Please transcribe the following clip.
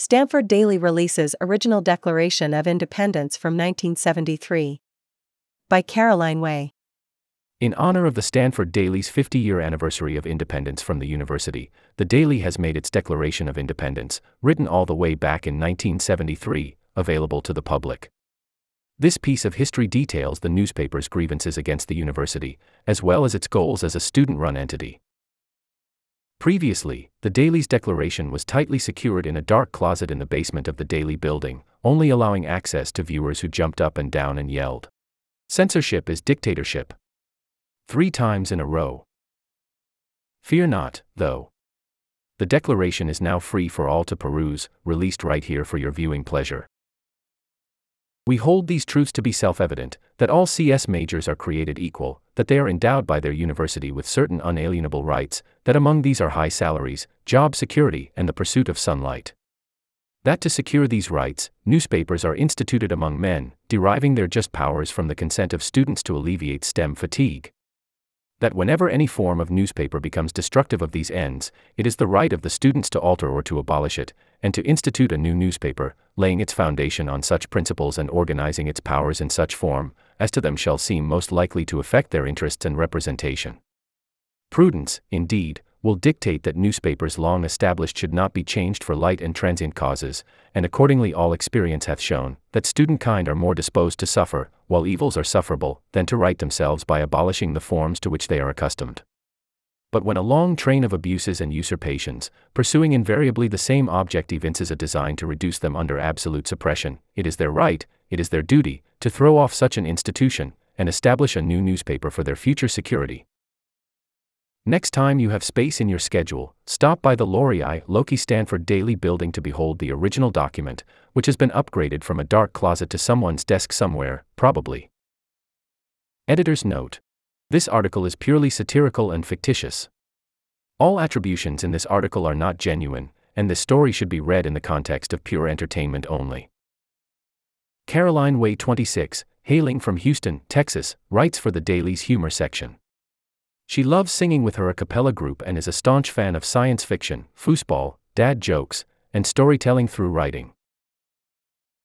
Stanford Daily releases Original Declaration of Independence from 1973. By Caroline Way. In honor of the Stanford Daily's 50 year anniversary of independence from the university, the Daily has made its Declaration of Independence, written all the way back in 1973, available to the public. This piece of history details the newspaper's grievances against the university, as well as its goals as a student run entity. Previously, the Daily's declaration was tightly secured in a dark closet in the basement of the Daily building, only allowing access to viewers who jumped up and down and yelled. Censorship is dictatorship. Three times in a row. Fear not, though. The declaration is now free for all to peruse, released right here for your viewing pleasure. We hold these truths to be self evident that all CS majors are created equal, that they are endowed by their university with certain unalienable rights, that among these are high salaries, job security, and the pursuit of sunlight. That to secure these rights, newspapers are instituted among men, deriving their just powers from the consent of students to alleviate STEM fatigue that whenever any form of newspaper becomes destructive of these ends, it is the right of the students to alter or to abolish it, and to institute a new newspaper, laying its foundation on such principles and organizing its powers in such form, as to them shall seem most likely to affect their interests and representation. Prudence, indeed, will dictate that newspapers long established should not be changed for light and transient causes, and accordingly all experience hath shown that student kind are more disposed to suffer, while evils are sufferable, than to right themselves by abolishing the forms to which they are accustomed. But when a long train of abuses and usurpations, pursuing invariably the same object evinces a design to reduce them under absolute suppression, it is their right, it is their duty, to throw off such an institution, and establish a new newspaper for their future security, Next time you have space in your schedule, stop by the Lorry Lokey Stanford Daily building to behold the original document, which has been upgraded from a dark closet to someone's desk somewhere, probably. Editor's note. This article is purely satirical and fictitious. All attributions in this article are not genuine, and this story should be read in the context of pure entertainment only. Caroline Way 26, hailing from Houston, Texas, writes for the Daily's humor section. She loves singing with her a cappella group and is a staunch fan of science fiction, foosball, dad jokes, and storytelling through writing.